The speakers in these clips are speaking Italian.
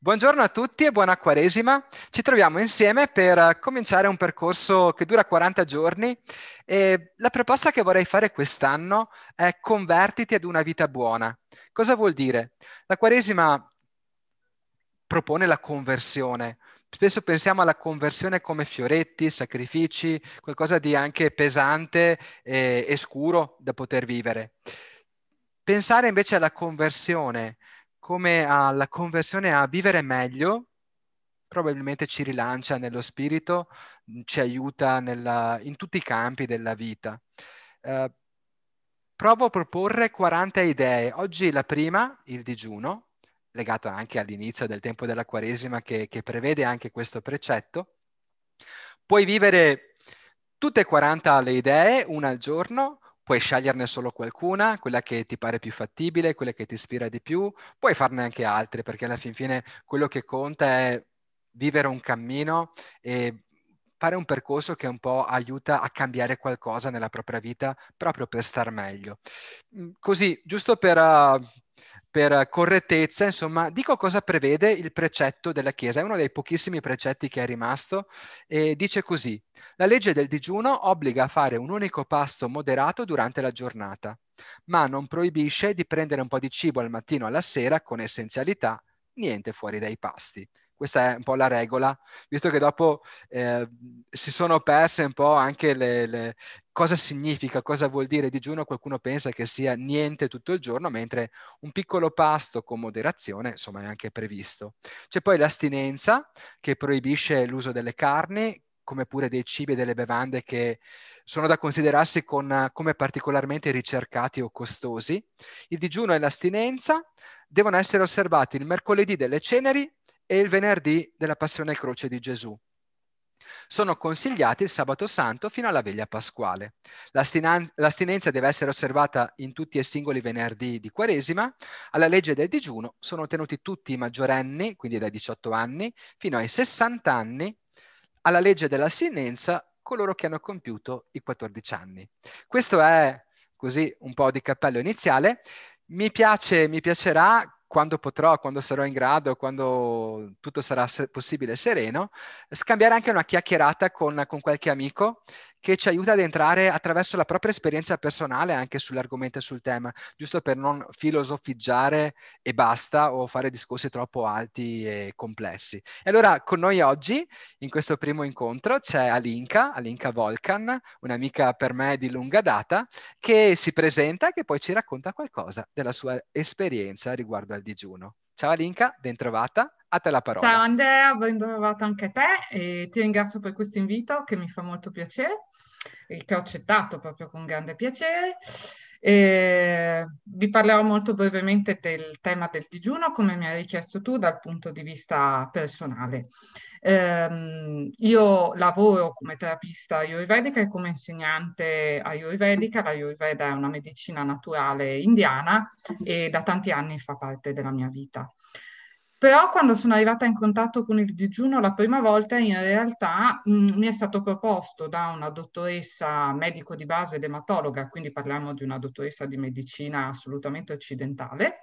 Buongiorno a tutti e buona Quaresima. Ci troviamo insieme per cominciare un percorso che dura 40 giorni e la proposta che vorrei fare quest'anno è convertiti ad una vita buona. Cosa vuol dire? La Quaresima propone la conversione. Spesso pensiamo alla conversione come fioretti, sacrifici, qualcosa di anche pesante e, e scuro da poter vivere. Pensare invece alla conversione come alla conversione a vivere meglio, probabilmente ci rilancia nello spirito, ci aiuta nella, in tutti i campi della vita. Eh, provo a proporre 40 idee. Oggi la prima, il digiuno, legato anche all'inizio del tempo della Quaresima che, che prevede anche questo precetto. Puoi vivere tutte e 40 le idee, una al giorno, puoi sceglierne solo qualcuna, quella che ti pare più fattibile, quella che ti ispira di più, puoi farne anche altre, perché alla fin fine quello che conta è vivere un cammino e fare un percorso che un po' aiuta a cambiare qualcosa nella propria vita proprio per star meglio. Mm, così, giusto per, uh, per correttezza, insomma, dico cosa prevede il precetto della Chiesa. È uno dei pochissimi precetti che è rimasto e dice così. La legge del digiuno obbliga a fare un unico pasto moderato durante la giornata, ma non proibisce di prendere un po' di cibo al mattino e alla sera con essenzialità, niente fuori dai pasti. Questa è un po' la regola, visto che dopo eh, si sono perse un po' anche le, le, cosa significa, cosa vuol dire digiuno. Qualcuno pensa che sia niente tutto il giorno, mentre un piccolo pasto con moderazione, insomma, è anche previsto. C'è poi l'astinenza che proibisce l'uso delle carni, come pure dei cibi e delle bevande che sono da considerarsi con, come particolarmente ricercati o costosi. Il digiuno e l'astinenza devono essere osservati il mercoledì delle ceneri e il venerdì della passione e croce di Gesù. Sono consigliati il sabato santo fino alla veglia pasquale. L'astinan- l'astinenza deve essere osservata in tutti i singoli venerdì di Quaresima. Alla legge del digiuno sono tenuti tutti i maggiorenni, quindi dai 18 anni, fino ai 60 anni. Alla legge dell'astinenza coloro che hanno compiuto i 14 anni. Questo è così un po' di cappello iniziale. Mi piace, mi piacerà quando potrò, quando sarò in grado, quando tutto sarà se- possibile sereno, scambiare anche una chiacchierata con, con qualche amico che ci aiuta ad entrare attraverso la propria esperienza personale anche sull'argomento e sul tema, giusto per non filosofeggiare e basta o fare discorsi troppo alti e complessi. E allora con noi oggi, in questo primo incontro, c'è Alinka, Alinka Volkan, un'amica per me di lunga data, che si presenta e che poi ci racconta qualcosa della sua esperienza riguardo al digiuno. Ciao Alinka, bentrovata. A te la parola. Ciao Andrea, ben trovato anche te e ti ringrazio per questo invito che mi fa molto piacere e che ho accettato proprio con grande piacere. E vi parlerò molto brevemente del tema del digiuno, come mi hai richiesto tu, dal punto di vista personale. Eh, io lavoro come terapista ayurvedica e come insegnante ayurvedica. La ayurveda è una medicina naturale indiana e da tanti anni fa parte della mia vita. Però quando sono arrivata in contatto con il digiuno la prima volta, in realtà mh, mm, mi è stato proposto da una dottoressa medico di base ed quindi parliamo di una dottoressa di medicina assolutamente occidentale,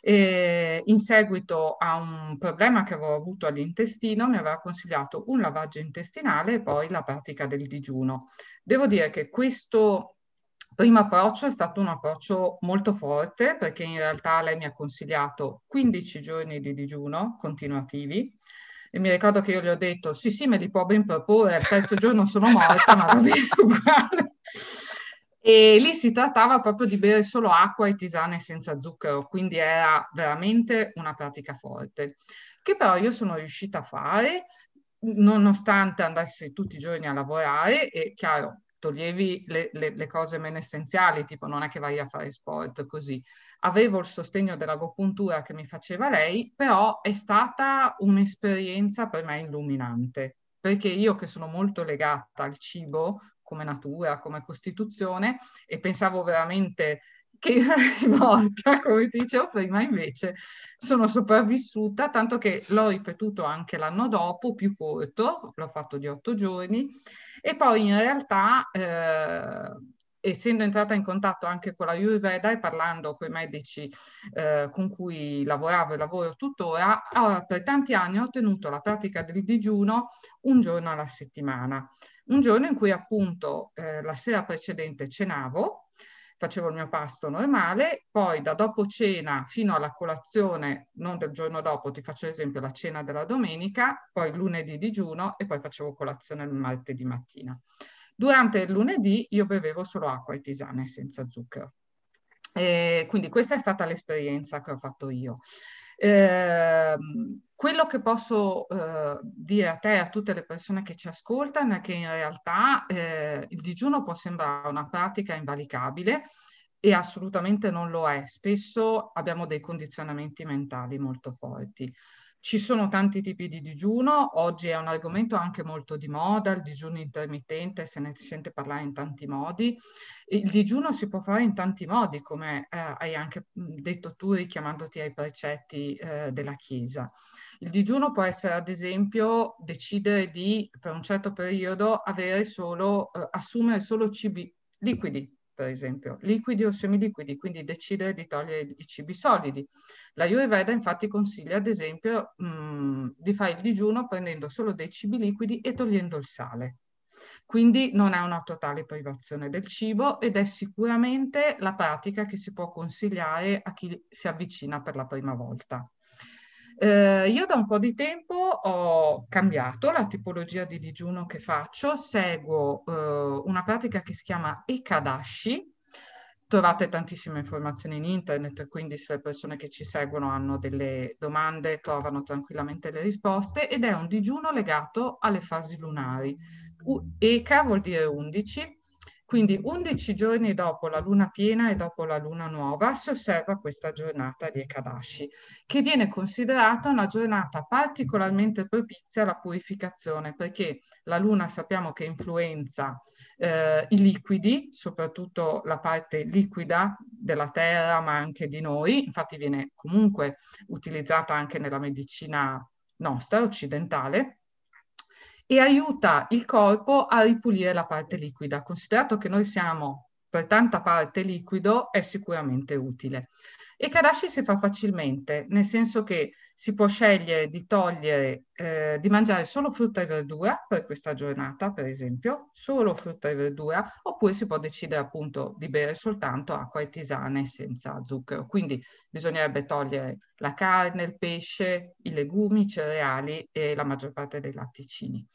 e in seguito a un problema che avevo avuto all'intestino, mi aveva consigliato un lavaggio intestinale e poi la pratica del digiuno. Devo dire che questo primo approccio è stato un approccio molto forte perché in realtà lei mi ha consigliato 15 giorni di digiuno continuativi e mi ricordo che io le ho detto sì sì me li può ben proporre, il terzo giorno sono morta ma va bene uguale. E lì si trattava proprio di bere solo acqua e tisane senza zucchero, quindi era veramente una pratica forte, che però io sono riuscita a fare nonostante andassi tutti i giorni a lavorare e chiaro toglievi le, le, le, cose meno essenziali, tipo non è che vai a fare sport così. Avevo il sostegno dell'agopuntura che mi faceva lei, però è stata un'esperienza per me illuminante, perché io che sono molto legata al cibo come natura, come costituzione, e pensavo veramente che sarei morta, come ti dicevo prima, invece sono sopravvissuta, tanto che l'ho ripetuto anche l'anno dopo, più corto, l'ho fatto di otto giorni, e poi in realtà eh, essendo entrata in contatto anche con la Ayurveda e parlando con i medici eh, con cui lavoravo e lavoro tuttora, per tanti anni ho tenuto la pratica del digiuno un giorno alla settimana. Un giorno in cui appunto eh, la sera precedente cenavo, facevo il mio pasto normale, poi da dopo cena fino alla colazione, non del giorno dopo, ti faccio esempio la cena della domenica, poi lunedì digiuno e poi facevo colazione il martedì mattina. Durante il lunedì io bevevo solo acqua e tisane senza zucchero. E quindi questa è stata l'esperienza che ho fatto io. Eh, quello che posso eh, dire a te e a tutte le persone che ci ascoltano è che in realtà eh, il digiuno può sembrare una pratica invalicabile e assolutamente non lo è. Spesso abbiamo dei condizionamenti mentali molto forti. Ci sono tanti tipi di digiuno, oggi è un argomento anche molto di moda, il digiuno intermittente, se ne sente parlare in tanti modi. Il digiuno si può fare in tanti modi, come eh, hai anche detto tu richiamandoti ai precetti eh, della Chiesa. Il digiuno può essere, ad esempio, decidere di, per un certo periodo, avere solo, eh, assumere solo cibi liquidi, per esempio, liquidi o semiliquidi, quindi decidere di togliere i cibi solidi. La Ayurveda infatti consiglia, ad esempio, mh, mm, di fare il digiuno prendendo solo dei cibi liquidi e togliendo il sale. Quindi non è una totale privazione del cibo ed è sicuramente la pratica che si può consigliare a chi si avvicina per la prima volta. Eh, io da un po' di tempo ho cambiato la tipologia di digiuno che faccio, seguo eh, una pratica che si chiama Ekadashi. Trovate tantissime informazioni in internet, quindi se le persone che ci seguono hanno delle domande trovano tranquillamente le risposte ed è un digiuno legato alle fasi lunari. U- Eka vuol dire 11 quindi 11 giorni dopo la luna piena e dopo la luna nuova si osserva questa giornata di Ekadashi, che viene considerata una giornata particolarmente propizia alla purificazione, perché la luna sappiamo che influenza eh, i liquidi, soprattutto la parte liquida della terra, ma anche di noi, infatti viene comunque utilizzata anche nella medicina nostra, occidentale, e aiuta il corpo a ripulire la parte liquida. Considerato che noi siamo per tanta parte liquido, è sicuramente utile. E Kadashi si fa facilmente, nel senso che si può scegliere di togliere, eh, di mangiare solo frutta e verdura per questa giornata, per esempio, solo frutta e verdura, oppure si può decidere appunto di bere soltanto acqua e tisane senza zucchero. Quindi bisognerebbe togliere la carne, il pesce, i legumi, i cereali e la maggior parte dei latticini.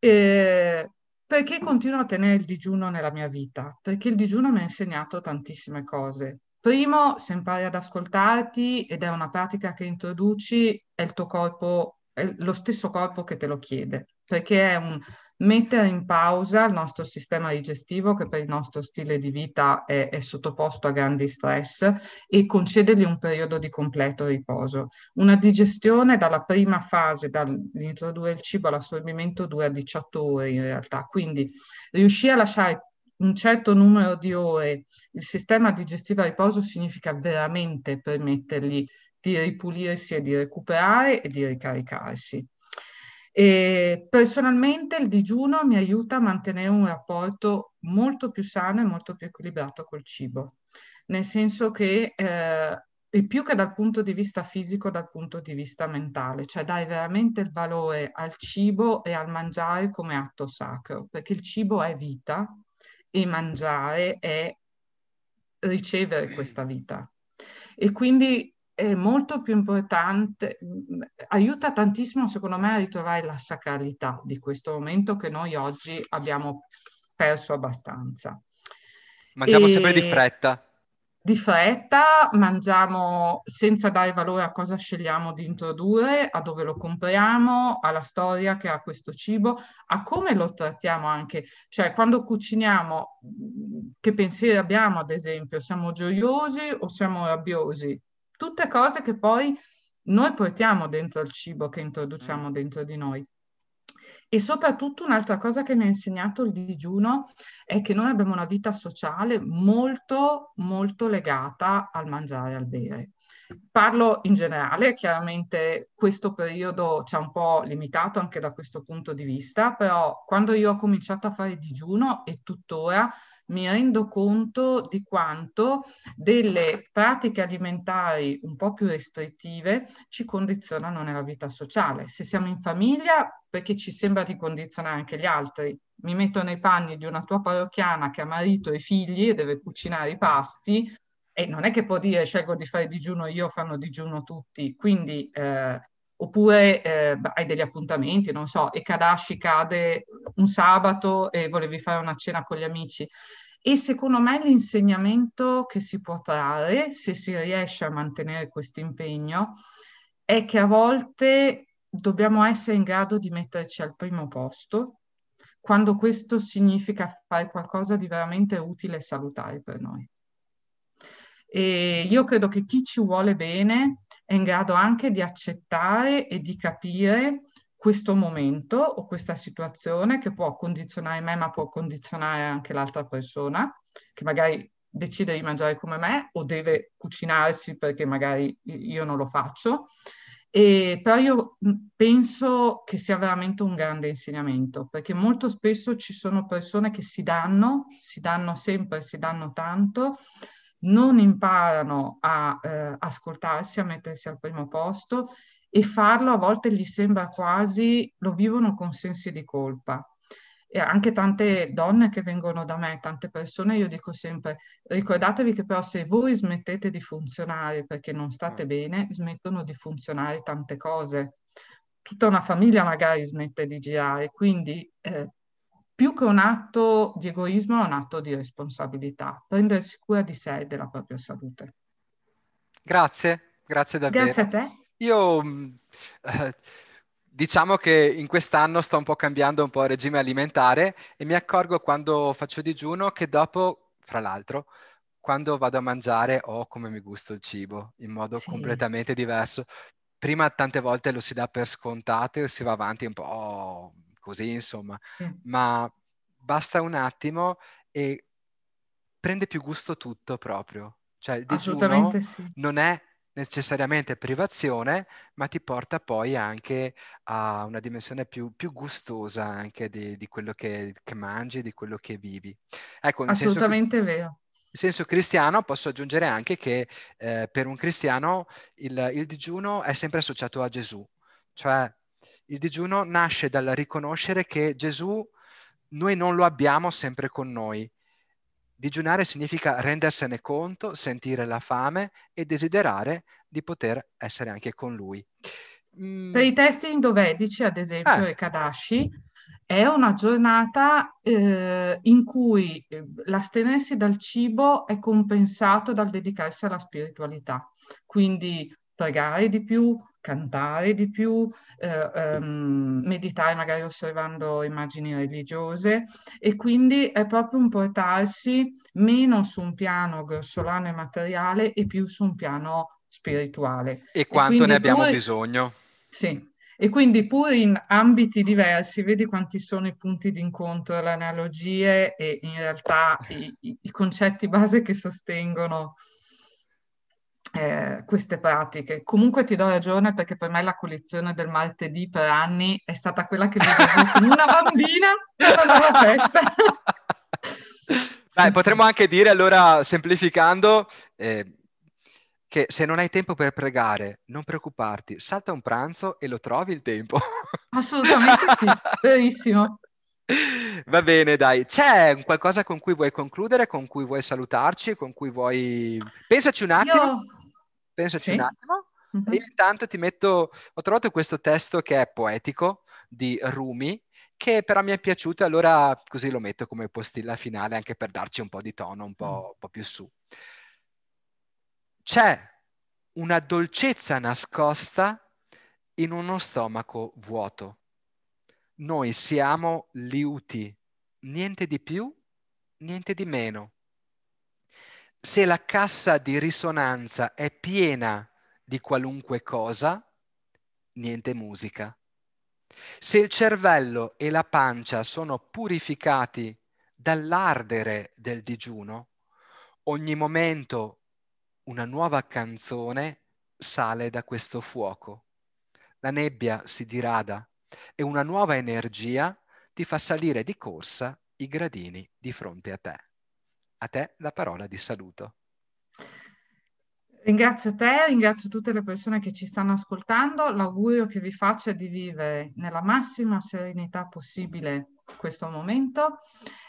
Eh, perché continuo a tenere il digiuno nella mia vita? Perché il digiuno mi ha insegnato tantissime cose. Primo, se impari ad ascoltarti ed è una pratica che introduci, è il tuo corpo, è lo stesso corpo che te lo chiede, perché è un mettere in pausa il nostro sistema digestivo che per il nostro stile di vita è, è, sottoposto a grandi stress e concedergli un periodo di completo riposo. Una digestione dalla prima fase, dall'introdurre il cibo all'assorbimento, dura 18 ore in realtà, quindi riuscire a lasciare un certo numero di ore il sistema digestivo a riposo significa veramente permettergli di ripulirsi e di recuperare e di ricaricarsi. E personalmente il digiuno mi aiuta a mantenere un rapporto molto più sano e molto più equilibrato col cibo, nel senso che eh, più che dal punto di vista fisico, dal punto di vista mentale, cioè dai veramente il valore al cibo e al mangiare come atto sacro, perché il cibo è vita e mangiare è ricevere questa vita. E quindi è molto più importante, aiuta tantissimo secondo me a ritrovare la sacralità di questo momento che noi oggi abbiamo perso abbastanza. Mangiamo e... sempre di fretta. Di fretta, mangiamo senza dare valore a cosa scegliamo di introdurre, a dove lo compriamo, alla storia che ha questo cibo, a come lo trattiamo anche. Cioè, quando cuciniamo, che pensieri abbiamo, ad esempio? Siamo gioiosi o siamo rabbiosi? Tutte cose che poi noi portiamo dentro il cibo che introduciamo mm. dentro di noi. E soprattutto un'altra cosa che mi ha insegnato il digiuno è che noi abbiamo una vita sociale molto, molto legata al mangiare e al bere. Parlo in generale, chiaramente questo periodo ci ha un po' limitato anche da questo punto di vista, però quando io ho cominciato a fare digiuno e tuttora mi rendo conto di quanto delle pratiche alimentari un po' più restrittive ci condizionano nella vita sociale. Se siamo in famiglia, perché ci sembra di condizionare anche gli altri. Mi metto nei panni di una tua parrocchiana che ha marito e figli e deve cucinare i pasti e non è che può dire scelgo di fare digiuno io, fanno digiuno tutti. Quindi eh, oppure eh, hai degli appuntamenti, non so, e Kadashi cade un sabato e volevi fare una cena con gli amici. E secondo me l'insegnamento che si può trarre, se si riesce a mantenere questo impegno, è che a volte dobbiamo essere in grado di metterci al primo posto quando questo significa fare qualcosa di veramente utile e salutare per noi. E io credo che chi ci vuole bene è in grado anche di accettare e di capire questo momento o questa situazione che può condizionare me, ma può condizionare anche l'altra persona, che magari decide di mangiare come me o deve cucinarsi perché magari io non lo faccio. E, però io penso che sia veramente un grande insegnamento, perché molto spesso ci sono persone che si danno, si danno sempre, si danno tanto, non imparano a eh, ascoltarsi, a mettersi al primo posto e farlo a volte gli sembra quasi, lo vivono con sensi di colpa. E anche tante donne che vengono da me, tante persone, io dico sempre, ricordatevi che però se voi smettete di funzionare perché non state bene, smettono di funzionare tante cose. Tutta una famiglia magari smette di girare, quindi eh, più che un atto di egoismo è un atto di responsabilità, prendersi cura di sé e della propria salute. Grazie, grazie davvero. Grazie a te. Io mm, eh, diciamo che in quest'anno sto un po' cambiando un po' il regime alimentare e mi accorgo quando faccio digiuno che dopo, fra l'altro, quando vado a mangiare ho come mi gusto il cibo in modo sì. completamente diverso. Prima tante volte lo si dà per scontato e si va avanti un po' così, insomma, sì. ma basta un attimo e prende più gusto tutto proprio. Cioè il digiuno sì. non è necessariamente privazione, ma ti porta poi anche a una dimensione più, più gustosa anche di, di quello che, che, mangi, di quello che vivi. Ecco, Assolutamente senso, vero. In senso cristiano posso aggiungere anche che eh, per un cristiano il, il digiuno è sempre associato a Gesù, cioè il digiuno nasce dal riconoscere che Gesù noi non lo abbiamo sempre con noi. Digiunare significa rendersene conto, sentire la fame e desiderare di poter essere anche con lui. Mm. Per i testi indovedici, ad esempio, eh. e Kadashi, è una giornata eh, in cui eh, l'astenersi dal cibo è compensato dal dedicarsi alla spiritualità. Quindi pregare di più, cantare di più, eh, um, meditare magari osservando immagini religiose e quindi è proprio un portarsi meno su un piano grossolano e materiale e più su un piano spirituale. E quanto e ne abbiamo pur... bisogno. Sì, e quindi pur in ambiti diversi, vedi quanti sono i punti di incontro, le analogie e in realtà i, i concetti base che sostengono eh, queste pratiche. Comunque ti do ragione perché per me la collezione del martedì per anni è stata quella che vivevo come una bambina per la nuova festa. Dai, potremmo anche dire allora, semplificando, eh, che se non hai tempo per pregare, non preoccuparti, salta un pranzo e lo trovi il tempo. Assolutamente sì, verissimo. Va bene, dai. C'è qualcosa con cui vuoi concludere, con cui vuoi salutarci, con cui vuoi... Pensaci un attimo. Io pensaci sì. un attimo. Mm-hmm. io intanto ti metto, ho trovato questo testo che è poetico di Rumi, che però mi è piaciuto, allora così lo metto come postilla finale anche per darci un po' di tono, un po', mm. un po più su. C'è una dolcezza nascosta in uno stomaco vuoto. Noi siamo liuti, niente di più, niente di meno se la cassa di risonanza è piena di qualunque cosa, niente musica. Se il cervello e la pancia sono purificati dall'ardere del digiuno, ogni momento una nuova canzone sale da questo fuoco. La nebbia si dirada e una nuova energia ti fa salire di corsa i gradini di fronte a te. A te la parola di saluto. Ringrazio te, ringrazio tutte le persone che ci stanno ascoltando. L'augurio che vi faccio è di vivere nella massima serenità possibile questo momento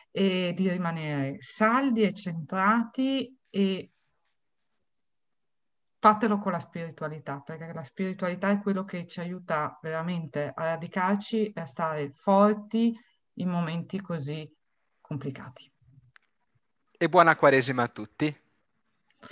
e di rimanere saldi e centrati e fatelo con la spiritualità, perché la spiritualità è quello che ci aiuta veramente a radicarci e a stare forti in momenti così complicati. E buona Quaresima a tutti.